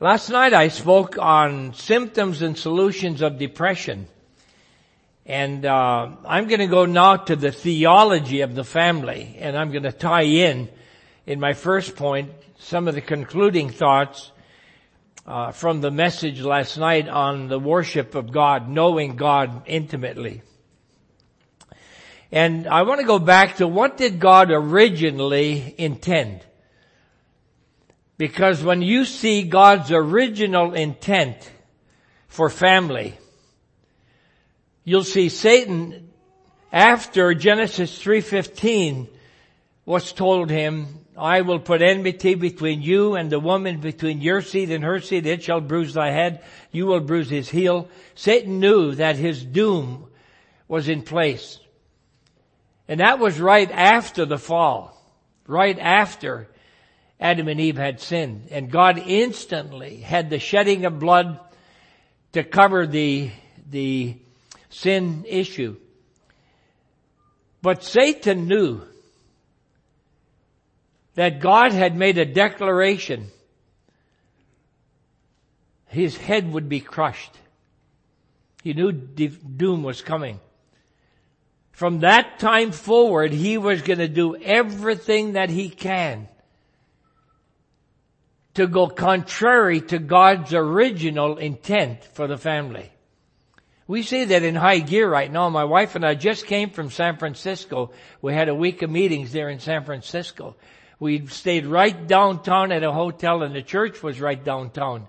Last night I spoke on symptoms and solutions of depression. And uh, I'm going to go now to the theology of the family, and I'm going to tie in, in my first point, some of the concluding thoughts uh, from the message last night on the worship of God, knowing God intimately. And I want to go back to what did God originally intend? Because when you see God's original intent for family, you'll see Satan after Genesis 3:15 was told him, I will put enmity between you and the woman, between your seed and her seed. It shall bruise thy head. You will bruise his heel. Satan knew that his doom was in place. And that was right after the fall. Right after Adam and Eve had sinned. And God instantly had the shedding of blood to cover the, the sin issue. But Satan knew that God had made a declaration. His head would be crushed. He knew doom was coming. From that time forward, he was going to do everything that he can to go contrary to God's original intent for the family. We see that in high gear right now. My wife and I just came from San Francisco. We had a week of meetings there in San Francisco. We stayed right downtown at a hotel and the church was right downtown.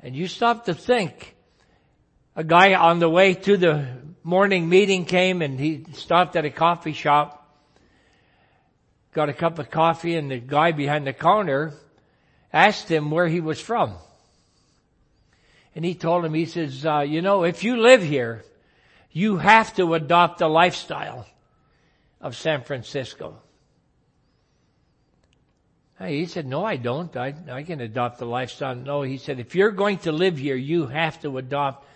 And you stop to think, a guy on the way to the morning meeting came and he stopped at a coffee shop, got a cup of coffee and the guy behind the counter asked him where he was from. And he told him, he says, uh, you know, if you live here, you have to adopt the lifestyle of San Francisco. He said, no, I don't. I, I can adopt the lifestyle. No, he said, if you're going to live here, you have to adopt.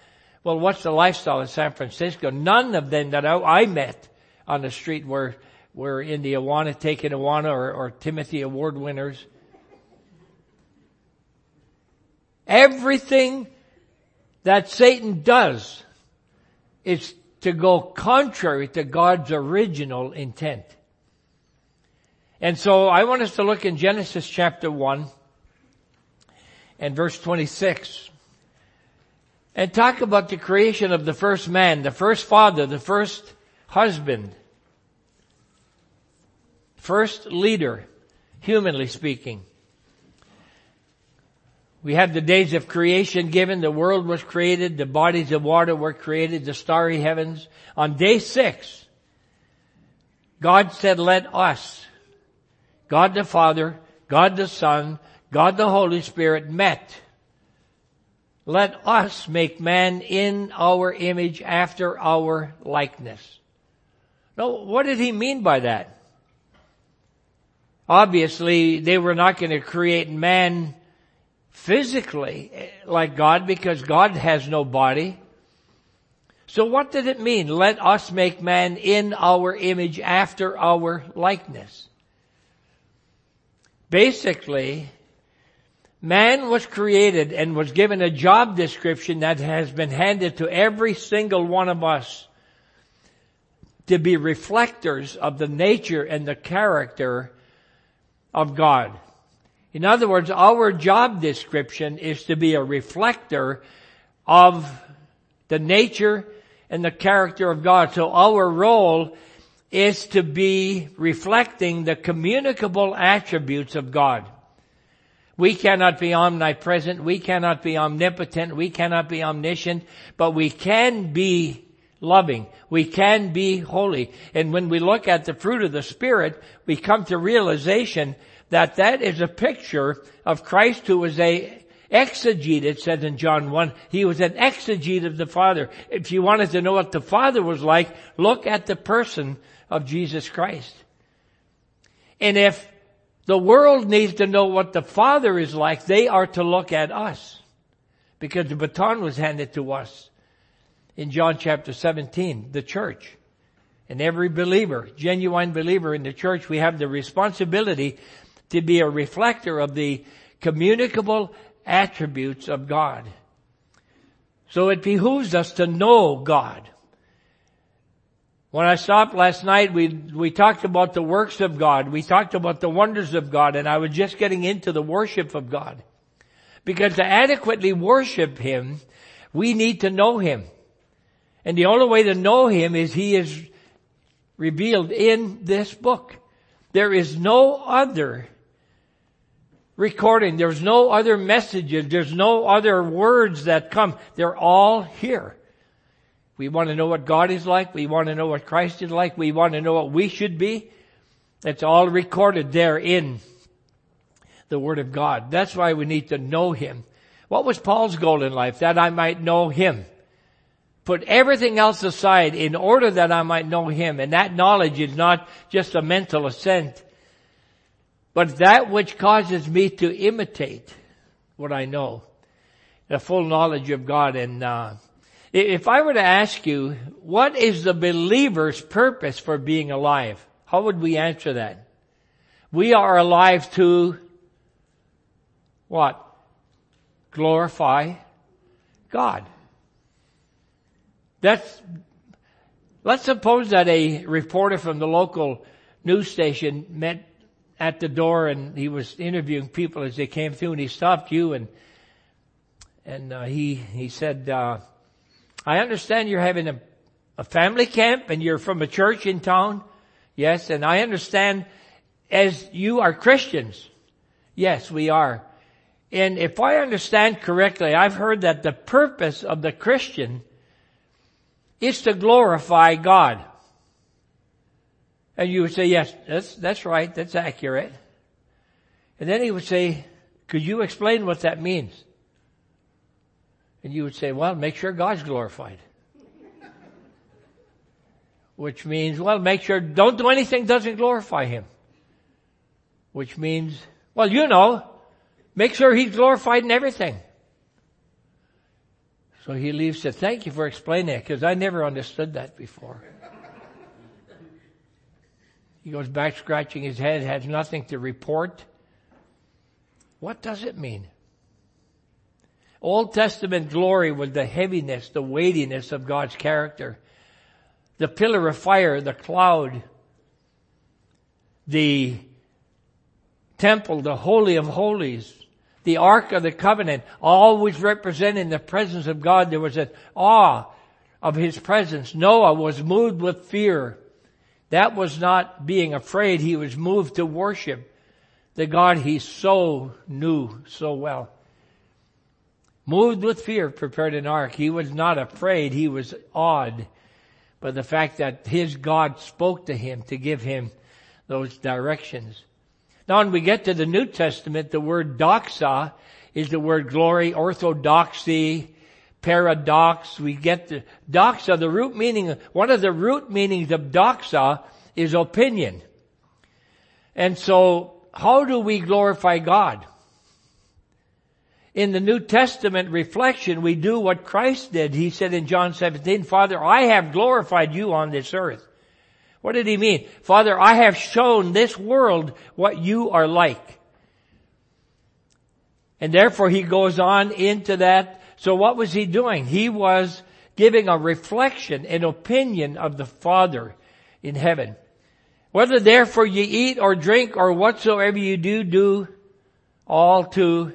Well, what's the lifestyle of San Francisco? None of them that I, I met on the street were, were in the Awana, taking Awana or, or Timothy Award winners. Everything that Satan does is to go contrary to God's original intent. And so I want us to look in Genesis chapter 1 and verse 26 and talk about the creation of the first man, the first father, the first husband, first leader, humanly speaking. We have the days of creation given, the world was created, the bodies of water were created, the starry heavens. On day six, God said, let us, God the Father, God the Son, God the Holy Spirit met. Let us make man in our image after our likeness. Now, what did he mean by that? Obviously, they were not going to create man physically eh, like God because God has no body. So what did it mean? Let us make man in our image after our likeness. Basically, man was created and was given a job description that has been handed to every single one of us to be reflectors of the nature and the character of God. In other words, our job description is to be a reflector of the nature and the character of God. So our role is to be reflecting the communicable attributes of God. We cannot be omnipresent, we cannot be omnipotent, we cannot be omniscient, but we can be loving. We can be holy. And when we look at the fruit of the Spirit, we come to realization that that is a picture of Christ who was a exegete, it says in John 1. He was an exegete of the Father. If you wanted to know what the Father was like, look at the person of Jesus Christ. And if the world needs to know what the Father is like, they are to look at us. Because the baton was handed to us in John chapter 17, the church. And every believer, genuine believer in the church, we have the responsibility to be a reflector of the communicable attributes of God. So it behooves us to know God. When I stopped last night, we, we talked about the works of God. We talked about the wonders of God and I was just getting into the worship of God. Because to adequately worship Him, we need to know Him. And the only way to know Him is He is revealed in this book. There is no other recording. There's no other messages. There's no other words that come. They're all here. We want to know what God is like. We want to know what Christ is like. We want to know what we should be. It's all recorded there in the Word of God. That's why we need to know Him. What was Paul's goal in life? That I might know Him. Put everything else aside in order that I might know Him. And that knowledge is not just a mental assent but that which causes me to imitate what I know, the full knowledge of God. And uh, if I were to ask you, what is the believer's purpose for being alive? How would we answer that? We are alive to what? Glorify God. That's, let's suppose that a reporter from the local news station met at the door and he was interviewing people as they came through and he stopped you and and uh, he he said uh, I understand you're having a a family camp and you're from a church in town. Yes and I understand as you are Christians. Yes we are. And if I understand correctly I've heard that the purpose of the Christian is to glorify God and you would say, yes, that's, that's right, that's accurate. And then he would say, could you explain what that means? And you would say, well, make sure God's glorified. Which means, well, make sure, don't do anything doesn't glorify Him. Which means, well, you know, make sure He's glorified in everything. So he leaves said, thank you for explaining it, because I never understood that before. He goes back scratching his head, has nothing to report. What does it mean? Old Testament glory was the heaviness, the weightiness of God's character. The pillar of fire, the cloud, the temple, the holy of holies, the ark of the covenant, always representing the presence of God. There was an awe of his presence. Noah was moved with fear. That was not being afraid. He was moved to worship the God he so knew so well. Moved with fear, prepared an ark. He was not afraid. He was awed by the fact that his God spoke to him to give him those directions. Now when we get to the New Testament, the word doxa is the word glory, orthodoxy, paradox. We get the doxa, the root meaning, one of the root meanings of doxa is opinion. And so how do we glorify God? In the New Testament reflection, we do what Christ did. He said in John 17, Father, I have glorified you on this earth. What did he mean? Father, I have shown this world what you are like. And therefore he goes on into that so what was he doing? He was giving a reflection, an opinion of the Father in heaven. Whether therefore ye eat or drink or whatsoever you do, do all to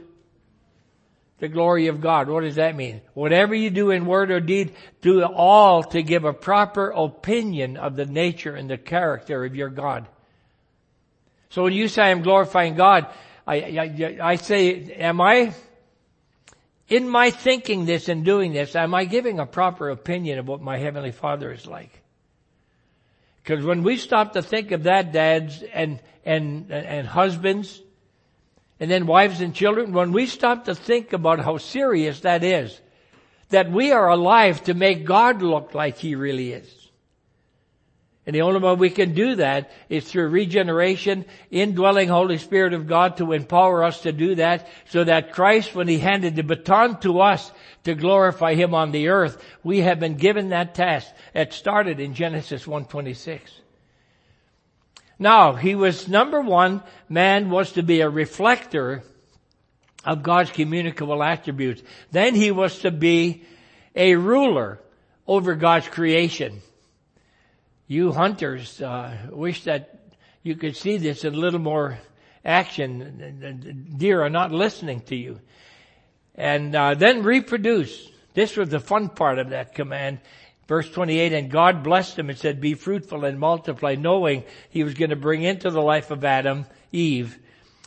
the glory of God. What does that mean? Whatever you do in word or deed, do all to give a proper opinion of the nature and the character of your God. So when you say I'm glorifying God, I, I, I say, am I in my thinking this and doing this, am I giving a proper opinion of what my Heavenly Father is like? Because when we stop to think of that, dads and, and, and husbands, and then wives and children, when we stop to think about how serious that is, that we are alive to make God look like He really is. And the only way we can do that is through regeneration, indwelling Holy Spirit of God to empower us to do that so that Christ, when He handed the baton to us to glorify Him on the earth, we have been given that task. It started in Genesis 1.26. Now, he was number one, man was to be a reflector of God's communicable attributes. Then he was to be a ruler over God's creation. You hunters uh, wish that you could see this in a little more action. Deer are not listening to you. And uh, then reproduce. This was the fun part of that command. Verse 28, and God blessed him and said, be fruitful and multiply, knowing he was going to bring into the life of Adam, Eve,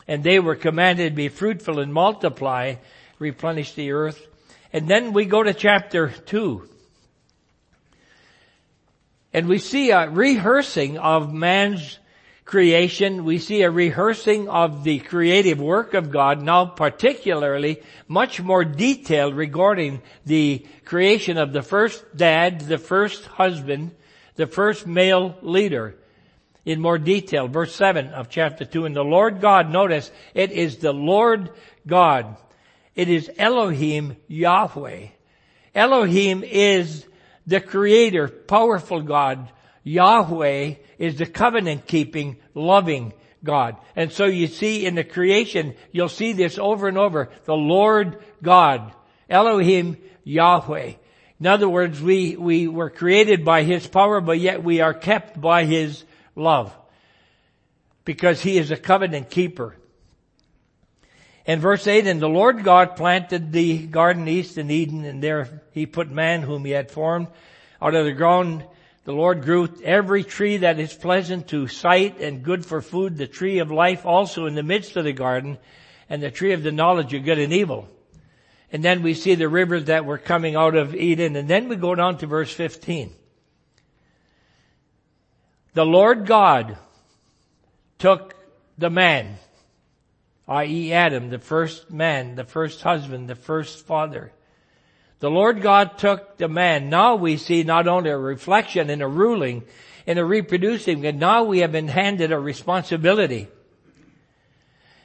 and they were commanded be fruitful and multiply, replenish the earth. And then we go to chapter 2. And we see a rehearsing of man's creation. We see a rehearsing of the creative work of God, now particularly much more detailed regarding the creation of the first dad, the first husband, the first male leader in more detail. Verse 7 of chapter 2. And the Lord God, notice, it is the Lord God. It is Elohim Yahweh. Elohim is the creator, powerful God. Yahweh is the covenant keeping, loving God. And so you see in the creation, you'll see this over and over. The Lord God, Elohim Yahweh. In other words, we, we were created by His power, but yet we are kept by His love. Because He is a covenant keeper. In verse 8, and the Lord God planted the garden east in Eden, and there He put man whom He had formed out of the ground the Lord grew every tree that is pleasant to sight and good for food, the tree of life also in the midst of the garden, and the tree of the knowledge of good and evil. And then we see the rivers that were coming out of Eden, and then we go down to verse 15. The Lord God took the man, i.e. Adam, the first man, the first husband, the first father, the Lord God took the man. Now we see not only a reflection and a ruling and a reproducing, but now we have been handed a responsibility.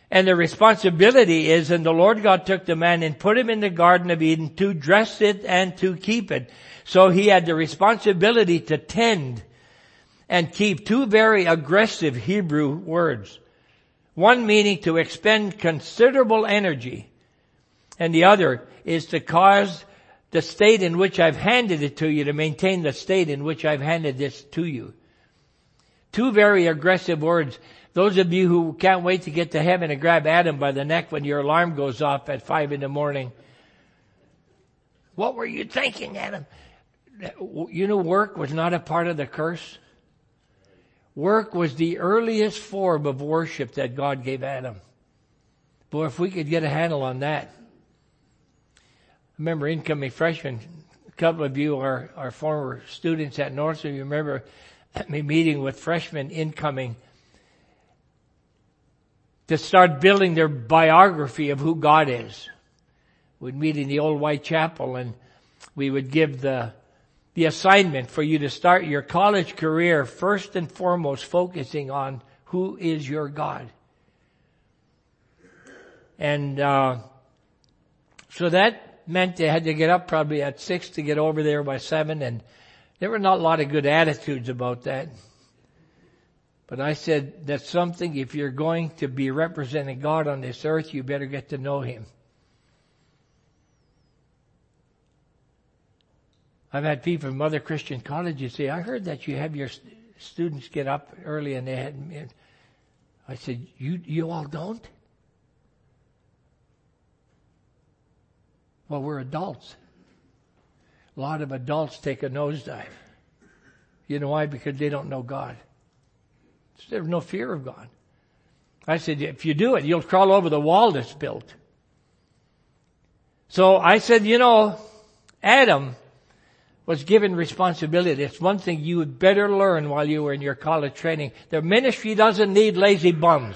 And the responsibility is, and the Lord God took the man and put him in the Garden of Eden to dress it and to keep it. So he had the responsibility to tend and keep two very aggressive Hebrew words. One meaning to expend considerable energy and the other is to cause the state in which I've handed it to you to maintain the state in which I've handed this to you. Two very aggressive words. Those of you who can't wait to get to heaven and grab Adam by the neck when your alarm goes off at five in the morning. What were you thinking, Adam? You know, work was not a part of the curse. Work was the earliest form of worship that God gave Adam. Boy, if we could get a handle on that I remember incoming freshmen, a couple of you are, are former students at North, so you remember me meeting with freshmen incoming to start building their biography of who God is. We'd meet in the old white chapel and we would give the, the assignment for you to start your college career first and foremost focusing on who is your God. And, uh, so that meant they had to get up probably at six to get over there by seven and there were not a lot of good attitudes about that. But I said, that's something, if you're going to be representing God on this earth, you better get to know Him. I've had people from other Christian colleges say, I heard that you have your students get up early and they had, I said, you, you all don't? Well, we're adults. A lot of adults take a nosedive. You know why? Because they don't know God. There's no fear of God. I said, if you do it, you'll crawl over the wall that's built. So I said, you know, Adam was given responsibility. It's one thing you would better learn while you were in your college training. The ministry doesn't need lazy bums.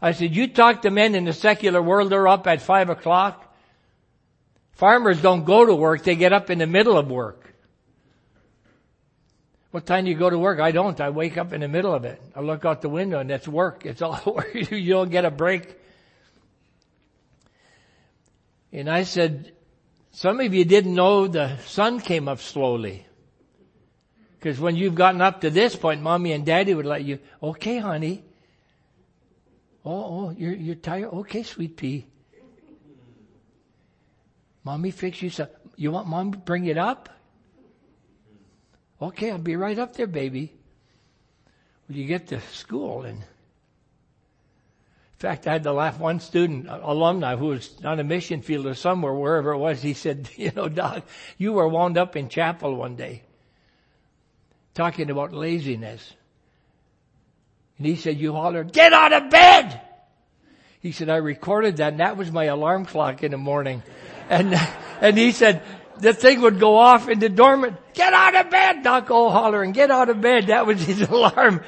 I said, you talk to men in the secular world, they're up at five o'clock. Farmers don't go to work, they get up in the middle of work. What time do you go to work? I don't. I wake up in the middle of it. I look out the window and that's work. It's all work. you don't get a break. And I said, some of you didn't know the sun came up slowly. Because when you've gotten up to this point, mommy and daddy would let you, okay, honey. Oh, oh, you're, you're tired? Okay, sweet pea. Mommy fix you some, you want mom to bring it up? Okay, I'll be right up there, baby. When you get to school and, fact, I had to laugh. One student, uh, alumni, who was on a mission field or somewhere, wherever it was, he said, you know, Doc, you were wound up in chapel one day talking about laziness. And he said, you hollered, get out of bed! He said, I recorded that and that was my alarm clock in the morning. And, and he said, the thing would go off in the dormant, get out of bed, Doc O hollering, get out of bed. That was his alarm.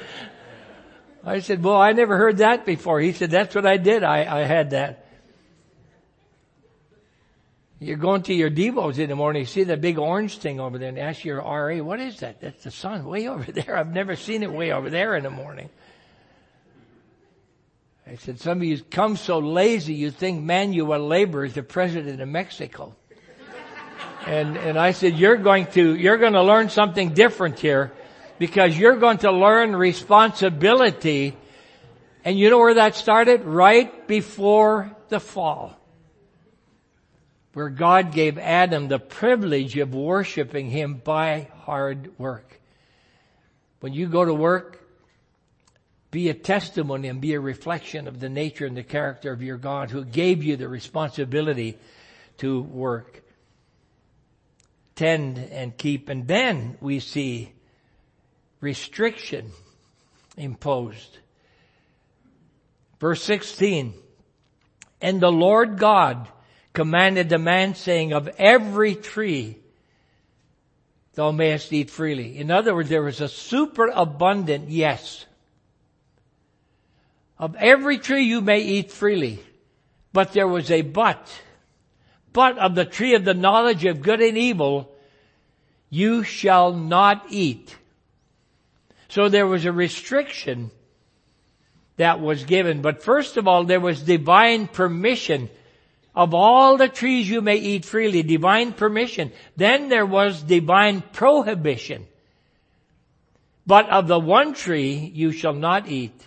I said, well, I never heard that before. He said, that's what I did. I, I had that. You're going to your Devos in the morning, you see the big orange thing over there and ask your RA, what is that? That's the sun way over there. I've never seen it way over there in the morning. I said, some of you come so lazy you think Manuel Labor is the president of Mexico. and, and I said, you're going to, you're going to learn something different here because you're going to learn responsibility. And you know where that started? Right before the fall where God gave Adam the privilege of worshiping Him by hard work. When you go to work, be a testimony and be a reflection of the nature and the character of your God who gave you the responsibility to work. Tend and keep. And then we see restriction imposed. Verse 16. And the Lord God commanded the man saying, of every tree thou mayest eat freely. In other words, there was a superabundant yes. Of every tree you may eat freely. But there was a but. But of the tree of the knowledge of good and evil, you shall not eat. So there was a restriction that was given. But first of all, there was divine permission of all the trees you may eat freely, divine permission. Then there was divine prohibition. But of the one tree you shall not eat.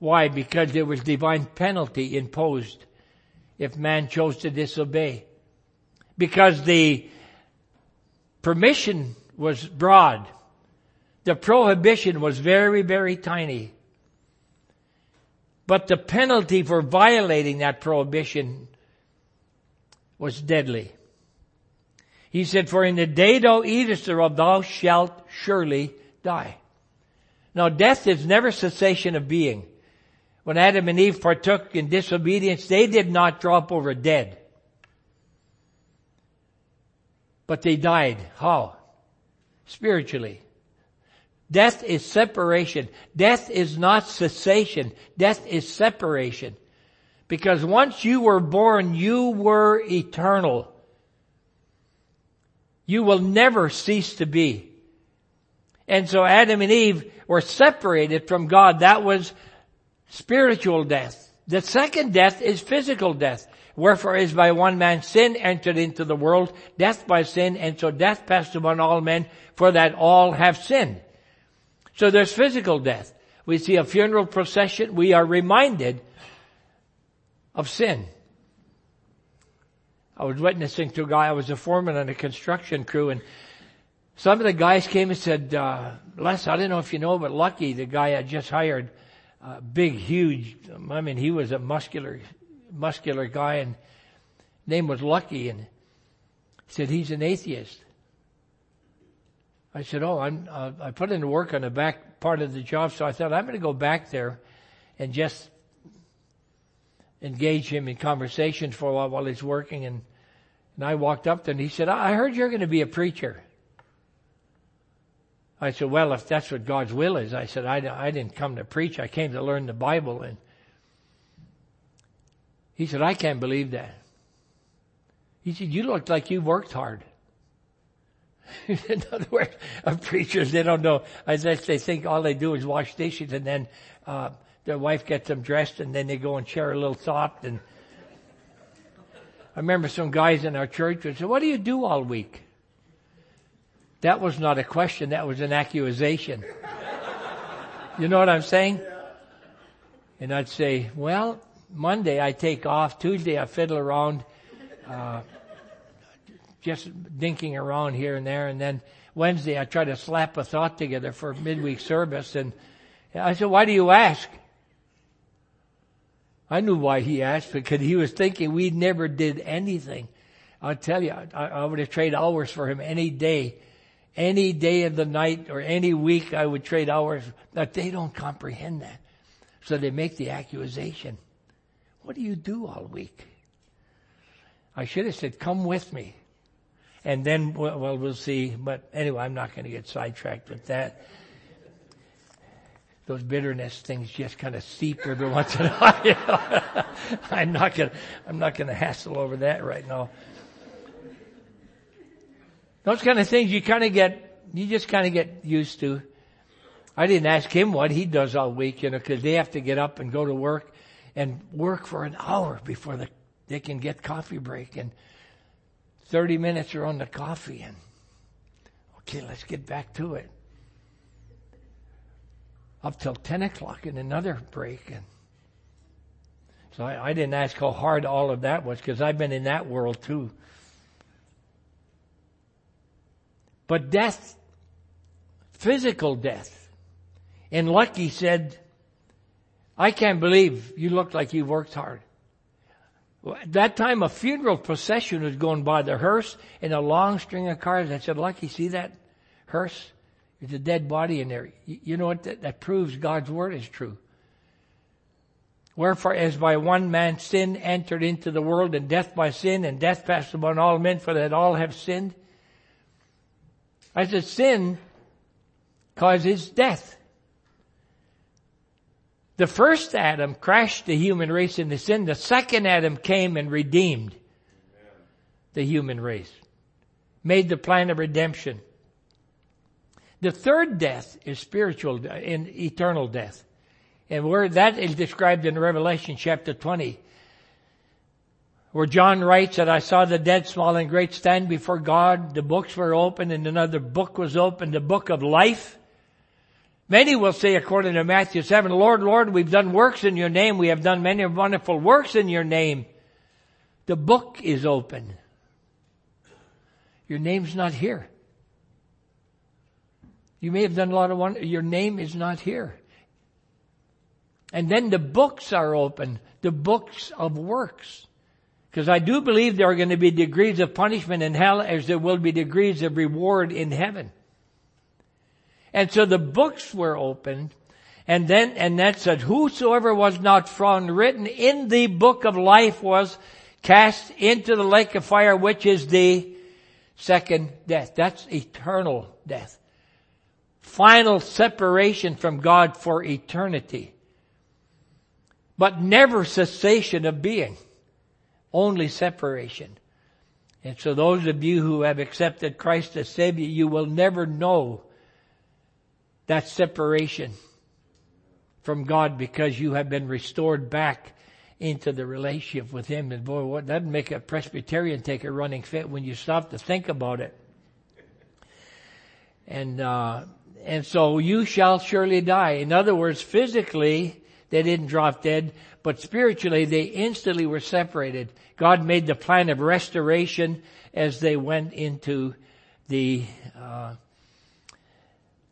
Why? Because there was divine penalty imposed if man chose to disobey. Because the permission was broad. The prohibition was very, very tiny. But the penalty for violating that prohibition was deadly. He said, for in the day thou eatest thereof, thou shalt surely die. Now death is never cessation of being. When Adam and Eve partook in disobedience, they did not drop over dead. But they died. How? Spiritually. Death is separation. Death is not cessation. Death is separation. Because once you were born, you were eternal. You will never cease to be. And so Adam and Eve were separated from God. That was spiritual death. The second death is physical death. Wherefore is by one man sin entered into the world, death by sin, and so death passed upon all men, for that all have sinned. So there's physical death. We see a funeral procession. We are reminded of sin. I was witnessing to a guy, I was a foreman on a construction crew and some of the guys came and said, uh, Les, I don't know if you know, but Lucky, the guy I just hired, uh, big, huge, I mean, he was a muscular, muscular guy and name was Lucky and said he's an atheist. I said, oh, I'm, uh, I put in work on the back part of the job, so I thought I'm going to go back there and just engage him in conversation for a while while he's working. And, and I walked up to him he said, I heard you're going to be a preacher. I said, well, if that's what God's will is, I said, I, I didn't come to preach. I came to learn the Bible. And he said, I can't believe that. He said, you look like you worked hard. In other words, preachers, they don't know. I guess they think all they do is wash dishes and then uh, their wife gets them dressed and then they go and share a little thought and I remember some guys in our church would say, what do you do all week? That was not a question, that was an accusation. You know what I'm saying? And I'd say, well, Monday I take off, Tuesday I fiddle around, uh, just dinking around here and there, and then Wednesday I try to slap a thought together for midweek service, and I said, why do you ask? I knew why he asked because he was thinking we never did anything. I'll tell you, I, I would have traded hours for him any day. Any day of the night or any week I would trade hours, but they don't comprehend that. So they make the accusation. What do you do all week? I should have said, come with me. And then, well, we'll see. But anyway, I'm not going to get sidetracked with that. Those bitterness things just kind of seep every once in a while. I'm not going to, I'm not going to hassle over that right now. Those kind of things you kind of get, you just kind of get used to. I didn't ask him what he does all week, you know, cause they have to get up and go to work and work for an hour before the, they can get coffee break and 30 minutes are on the coffee and okay, let's get back to it. Up till 10 o'clock and another break and so I, I didn't ask how hard all of that was because I've been in that world too. But death, physical death. And Lucky said, I can't believe you look like you worked hard. At that time, a funeral procession was going by the hearse in a long string of cars. I said, Lucky, see that hearse? There's a dead body in there. You know what? That, that proves God's word is true. Wherefore, as by one man sin entered into the world, and death by sin, and death passed upon all men, for that all have sinned. I said, sin causes death. The first Adam crashed the human race into sin. The second Adam came and redeemed the human race. Made the plan of redemption. The third death is spiritual, in eternal death. And where that is described in Revelation chapter 20 where John writes that I saw the dead, small and great, stand before God. The books were opened and another book was opened, the book of life. Many will say according to Matthew 7, Lord, Lord, we've done works in your name. We have done many wonderful works in your name. The book is open. Your name's not here. You may have done a lot of wonder. Your name is not here. And then the books are open. The books of works. Because I do believe there are going to be degrees of punishment in hell as there will be degrees of reward in heaven. And so the books were opened and then, and that said, whosoever was not found written in the book of life was cast into the lake of fire, which is the second death. That's eternal death. Final separation from God for eternity. But never cessation of being only separation. And so those of you who have accepted Christ as Savior, you will never know that separation from God because you have been restored back into the relationship with Him. And boy, what, that'd make a Presbyterian take a running fit when you stop to think about it. And, uh, and so you shall surely die. In other words, physically, they didn't drop dead, but spiritually they instantly were separated. God made the plan of restoration as they went into the uh,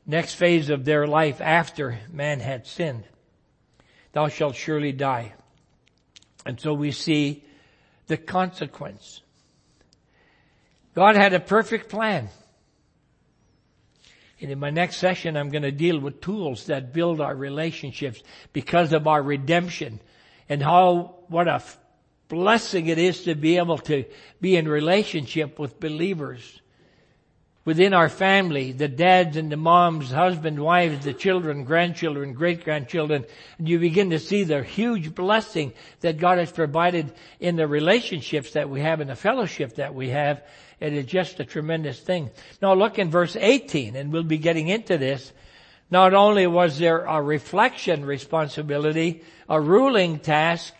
next phase of their life after man had sinned. Thou shalt surely die. And so we see the consequence. God had a perfect plan. And in my next session, I'm going to deal with tools that build our relationships because of our redemption and how, what a blessing it is to be able to be in relationship with believers within our family, the dads and the moms, husband, wives, the children, grandchildren, great grandchildren, and you begin to see the huge blessing that God has provided in the relationships that we have, in the fellowship that we have, it is just a tremendous thing. Now look in verse 18 and we'll be getting into this. Not only was there a reflection responsibility, a ruling task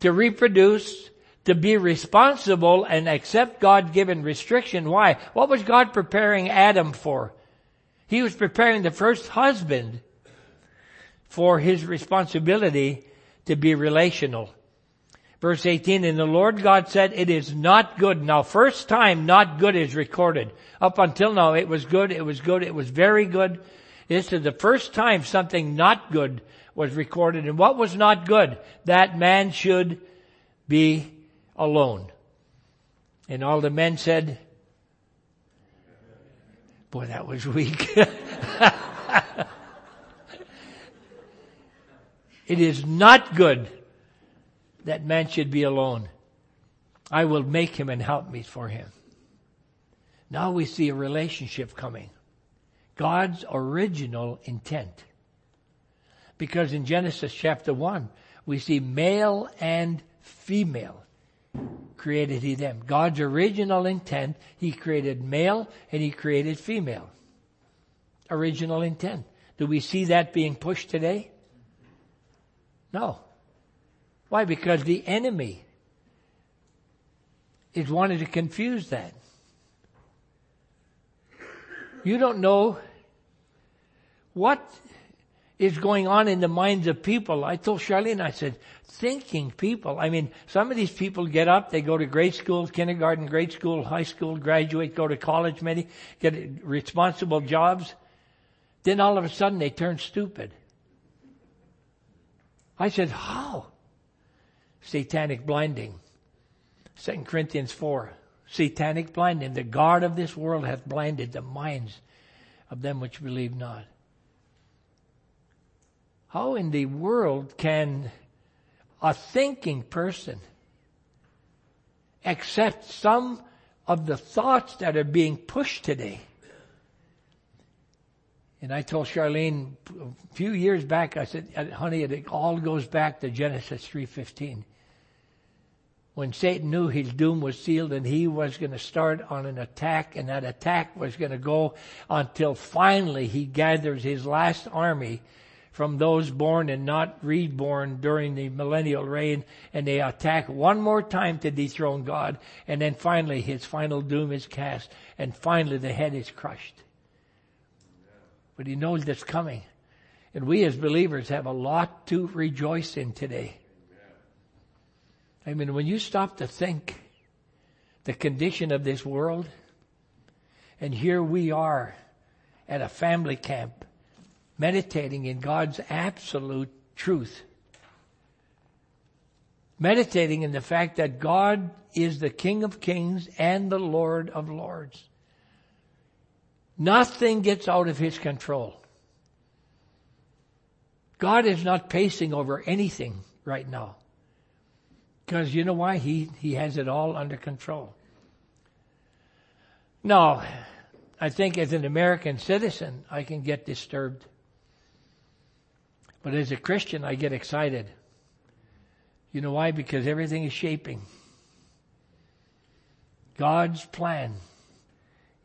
to reproduce, to be responsible and accept God-given restriction. Why? What was God preparing Adam for? He was preparing the first husband for his responsibility to be relational. Verse 18, and the Lord God said, it is not good. Now first time not good is recorded. Up until now it was good, it was good, it was very good. This is the first time something not good was recorded. And what was not good? That man should be alone. And all the men said, boy, that was weak. it is not good that man should be alone. I will make him and helpmeet for him. Now we see a relationship coming. God's original intent. Because in Genesis chapter 1, we see male and female created he them. God's original intent, he created male and he created female. Original intent. Do we see that being pushed today? No. Why? Because the enemy is wanting to confuse that. You don't know what is going on in the minds of people. I told Charlene, I said, thinking people. I mean, some of these people get up, they go to grade school, kindergarten, grade school, high school, graduate, go to college, many get responsible jobs. Then all of a sudden they turn stupid. I said, how? Satanic blinding. Second Corinthians 4. Satanic blinding. The God of this world hath blinded the minds of them which believe not. How in the world can a thinking person accept some of the thoughts that are being pushed today? And I told Charlene a few years back, I said, uh, honey, it all goes back to Genesis 3.15. When Satan knew his doom was sealed and he was going to start on an attack and that attack was going to go until finally he gathers his last army from those born and not reborn during the millennial reign, and they attack one more time to dethrone God, and then finally his final doom is cast, and finally the head is crushed. But he knows that's coming. And we as believers have a lot to rejoice in today. I mean, when you stop to think the condition of this world, and here we are at a family camp meditating in God's absolute truth. Meditating in the fact that God is the King of Kings and the Lord of Lords. Nothing gets out of His control. God is not pacing over anything right now. Because you know why? He, he has it all under control. Now, I think as an American citizen, I can get disturbed. But as a Christian, I get excited. You know why? Because everything is shaping. God's plan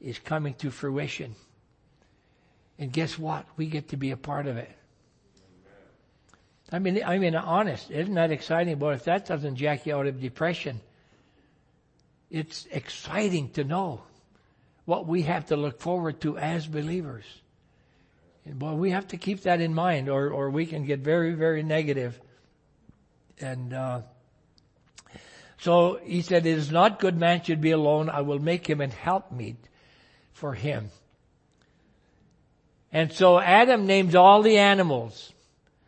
is coming to fruition. And guess what? We get to be a part of it. I mean, I mean, honest, isn't that exciting? But if that doesn't jack you out of depression, it's exciting to know what we have to look forward to as believers. Well, we have to keep that in mind, or or we can get very very negative. And uh, so he said, "It is not good man should be alone. I will make him an helpmeet for him." And so Adam names all the animals.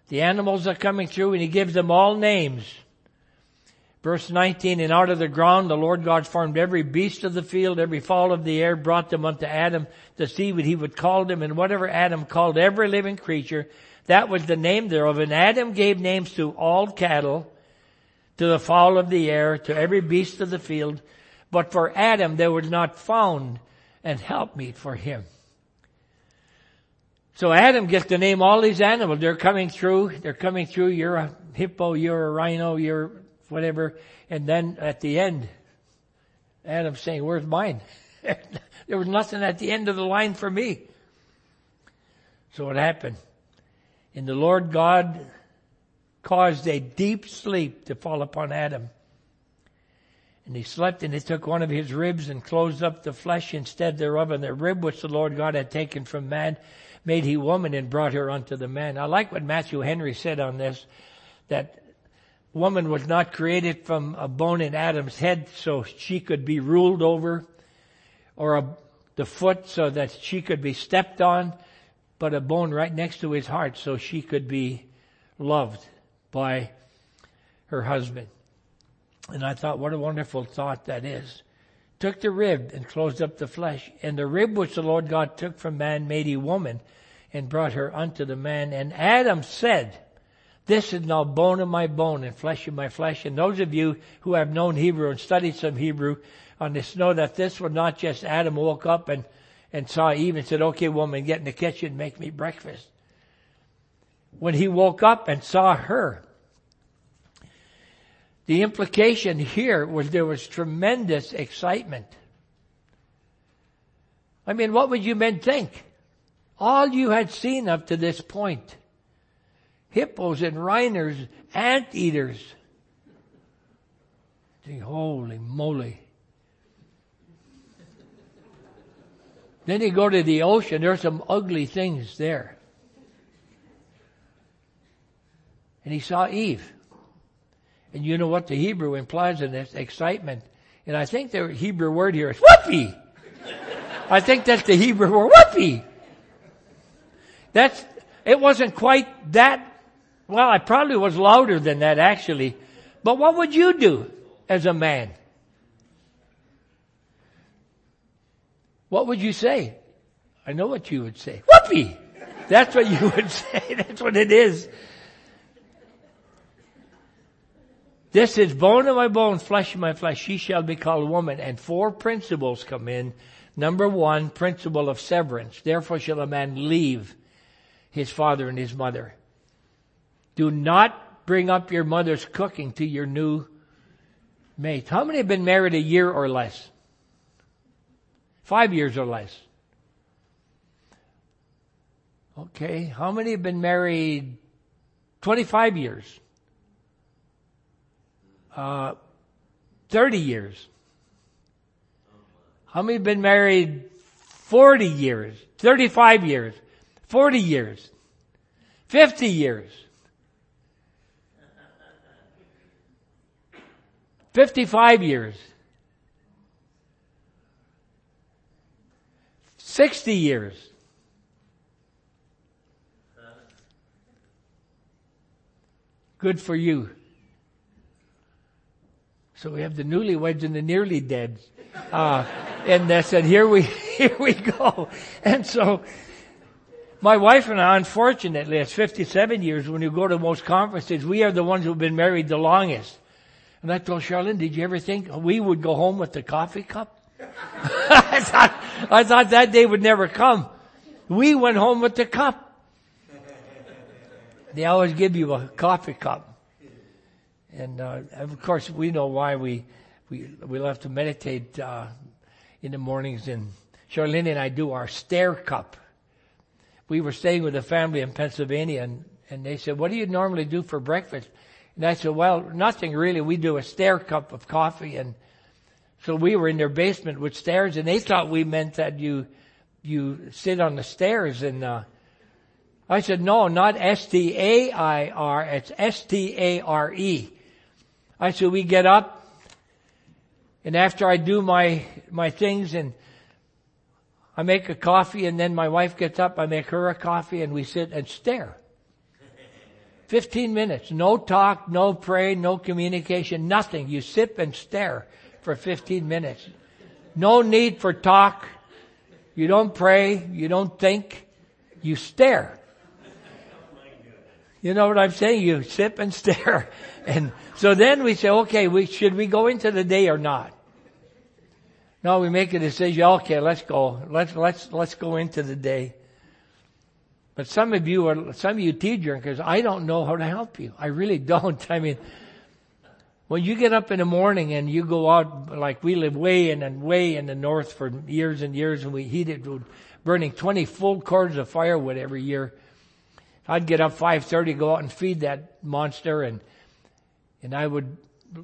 The animals are coming through, and he gives them all names. Verse 19, and out of the ground the Lord God formed every beast of the field, every fowl of the air, brought them unto Adam to see what he would call them, and whatever Adam called every living creature, that was the name thereof. And Adam gave names to all cattle, to the fowl of the air, to every beast of the field. But for Adam there was not found an helpmeet for him. So Adam gets to name all these animals. They're coming through. They're coming through. You're a hippo. You're a rhino. You're whatever. And then at the end, Adam's saying, where's mine? there was nothing at the end of the line for me. So what happened? And the Lord God caused a deep sleep to fall upon Adam. And he slept and he took one of his ribs and closed up the flesh instead thereof and the rib which the Lord God had taken from man made he woman and brought her unto the man. I like what Matthew Henry said on this, that woman was not created from a bone in Adam's head so she could be ruled over or a, the foot so that she could be stepped on, but a bone right next to his heart so she could be loved by her husband. And I thought, what a wonderful thought that is. Took the rib and closed up the flesh. And the rib which the Lord God took from man made he woman and brought her unto the man. And Adam said, this is now bone of my bone and flesh of my flesh. And those of you who have known Hebrew and studied some Hebrew on this know that this was not just Adam woke up and, and saw Eve and said, okay woman, get in the kitchen make me breakfast. When he woke up and saw her, the implication here was there was tremendous excitement. I mean, what would you men think? All you had seen up to this point. Hippos and rhinos, anteaters. Holy moly. Then you go to the ocean, there's some ugly things there. And he saw Eve. And you know what the Hebrew implies in this? Excitement. And I think the Hebrew word here is whoopee. I think that's the Hebrew word, whoopee. That's, it wasn't quite that, well, I probably was louder than that actually. But what would you do as a man? What would you say? I know what you would say. Whoopee! That's what you would say. That's what it is. This is bone of my bone, flesh of my flesh. She shall be called woman. And four principles come in. Number one, principle of severance. Therefore shall a man leave his father and his mother. Do not bring up your mother's cooking to your new mate. How many have been married a year or less? Five years or less. Okay. How many have been married 25 years? Uh, 30 years. How many have been married 40 years, 35 years, 40 years, 50 years? 55 years. 60 years. Good for you. So we have the newlyweds and the nearly dead. Uh, and they said, here we, here we go. And so, my wife and I, unfortunately, it's 57 years when you go to most conferences, we are the ones who've been married the longest. And I told Charlene, did you ever think we would go home with the coffee cup? I thought, I thought that day would never come. We went home with the cup. They always give you a coffee cup. And uh, of course, we know why we we we love to meditate uh, in the mornings. And Charlene and I do our stair cup. We were staying with a family in Pennsylvania, and and they said, "What do you normally do for breakfast?" And I said, "Well, nothing really. We do a stair cup of coffee." And so we were in their basement with stairs, and they thought we meant that you you sit on the stairs and. Uh, I said, no, not S-T-A-I-R, it's S-T-A-R-E. I said, we get up and after I do my, my things and I make a coffee and then my wife gets up, I make her a coffee and we sit and stare. 15 minutes. No talk, no pray, no communication, nothing. You sit and stare for 15 minutes. No need for talk. You don't pray. You don't think. You stare. You know what I'm saying? You sit and stare. And so then we say, okay, we, should we go into the day or not? No, we make a decision. Okay, let's go. Let's, let's, let's go into the day. But some of you are, some of you tea drinkers, I don't know how to help you. I really don't. I mean, when you get up in the morning and you go out, like we live way in and way in the north for years and years and we heated, burning 20 full cords of firewood every year. I'd get up 5.30, go out and feed that monster and, and I would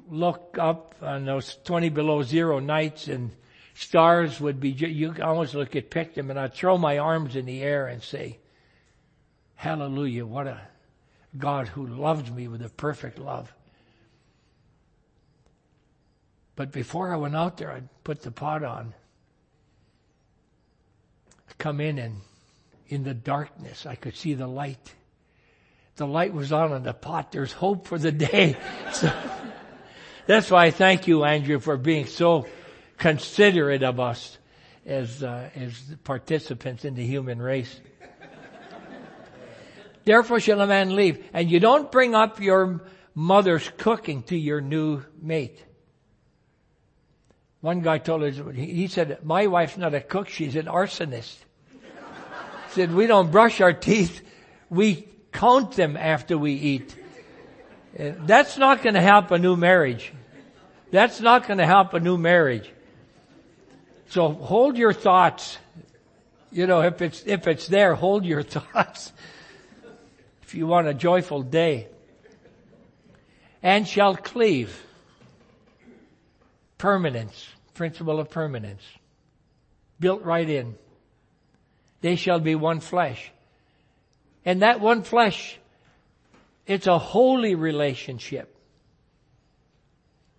look up on those 20 below zero nights and stars would be, you almost look at pick them and I'd throw my arms in the air and say, hallelujah, what a God who loved me with a perfect love. But before I went out there, I'd put the pot on. Come in and in the darkness, I could see the light. The light was on in the pot. There's hope for the day. So, that's why I thank you, Andrew, for being so considerate of us as, uh, as participants in the human race. Therefore shall a man leave. And you don't bring up your mother's cooking to your new mate. One guy told us, he said, my wife's not a cook, she's an arsonist. He said, we don't brush our teeth, we count them after we eat. Uh, that's not going to help a new marriage. That's not going to help a new marriage. So hold your thoughts. You know, if it's, if it's there, hold your thoughts. If you want a joyful day. And shall cleave. Permanence. Principle of permanence. Built right in. They shall be one flesh. And that one flesh, it's a holy relationship.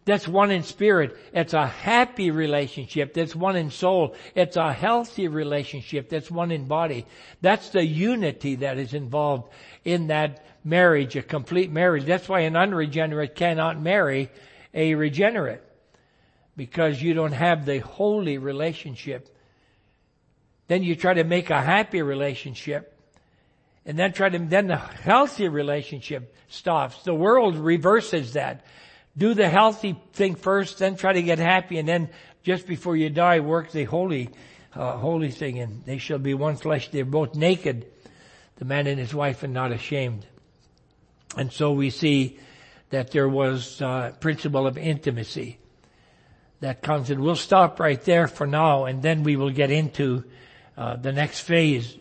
That's one in spirit. It's a happy relationship. That's one in soul. It's a healthy relationship. That's one in body. That's the unity that is involved in that marriage, a complete marriage. That's why an unregenerate cannot marry a regenerate. Because you don't have the holy relationship. Then you try to make a happy relationship and then try to, then the healthy relationship stops. The world reverses that. Do the healthy thing first, then try to get happy, and then just before you die, work the holy, uh, holy thing, and they shall be one flesh. They're both naked, the man and his wife, and not ashamed. And so we see that there was uh, principle of intimacy that comes, and we'll stop right there for now, and then we will get into uh, the next phase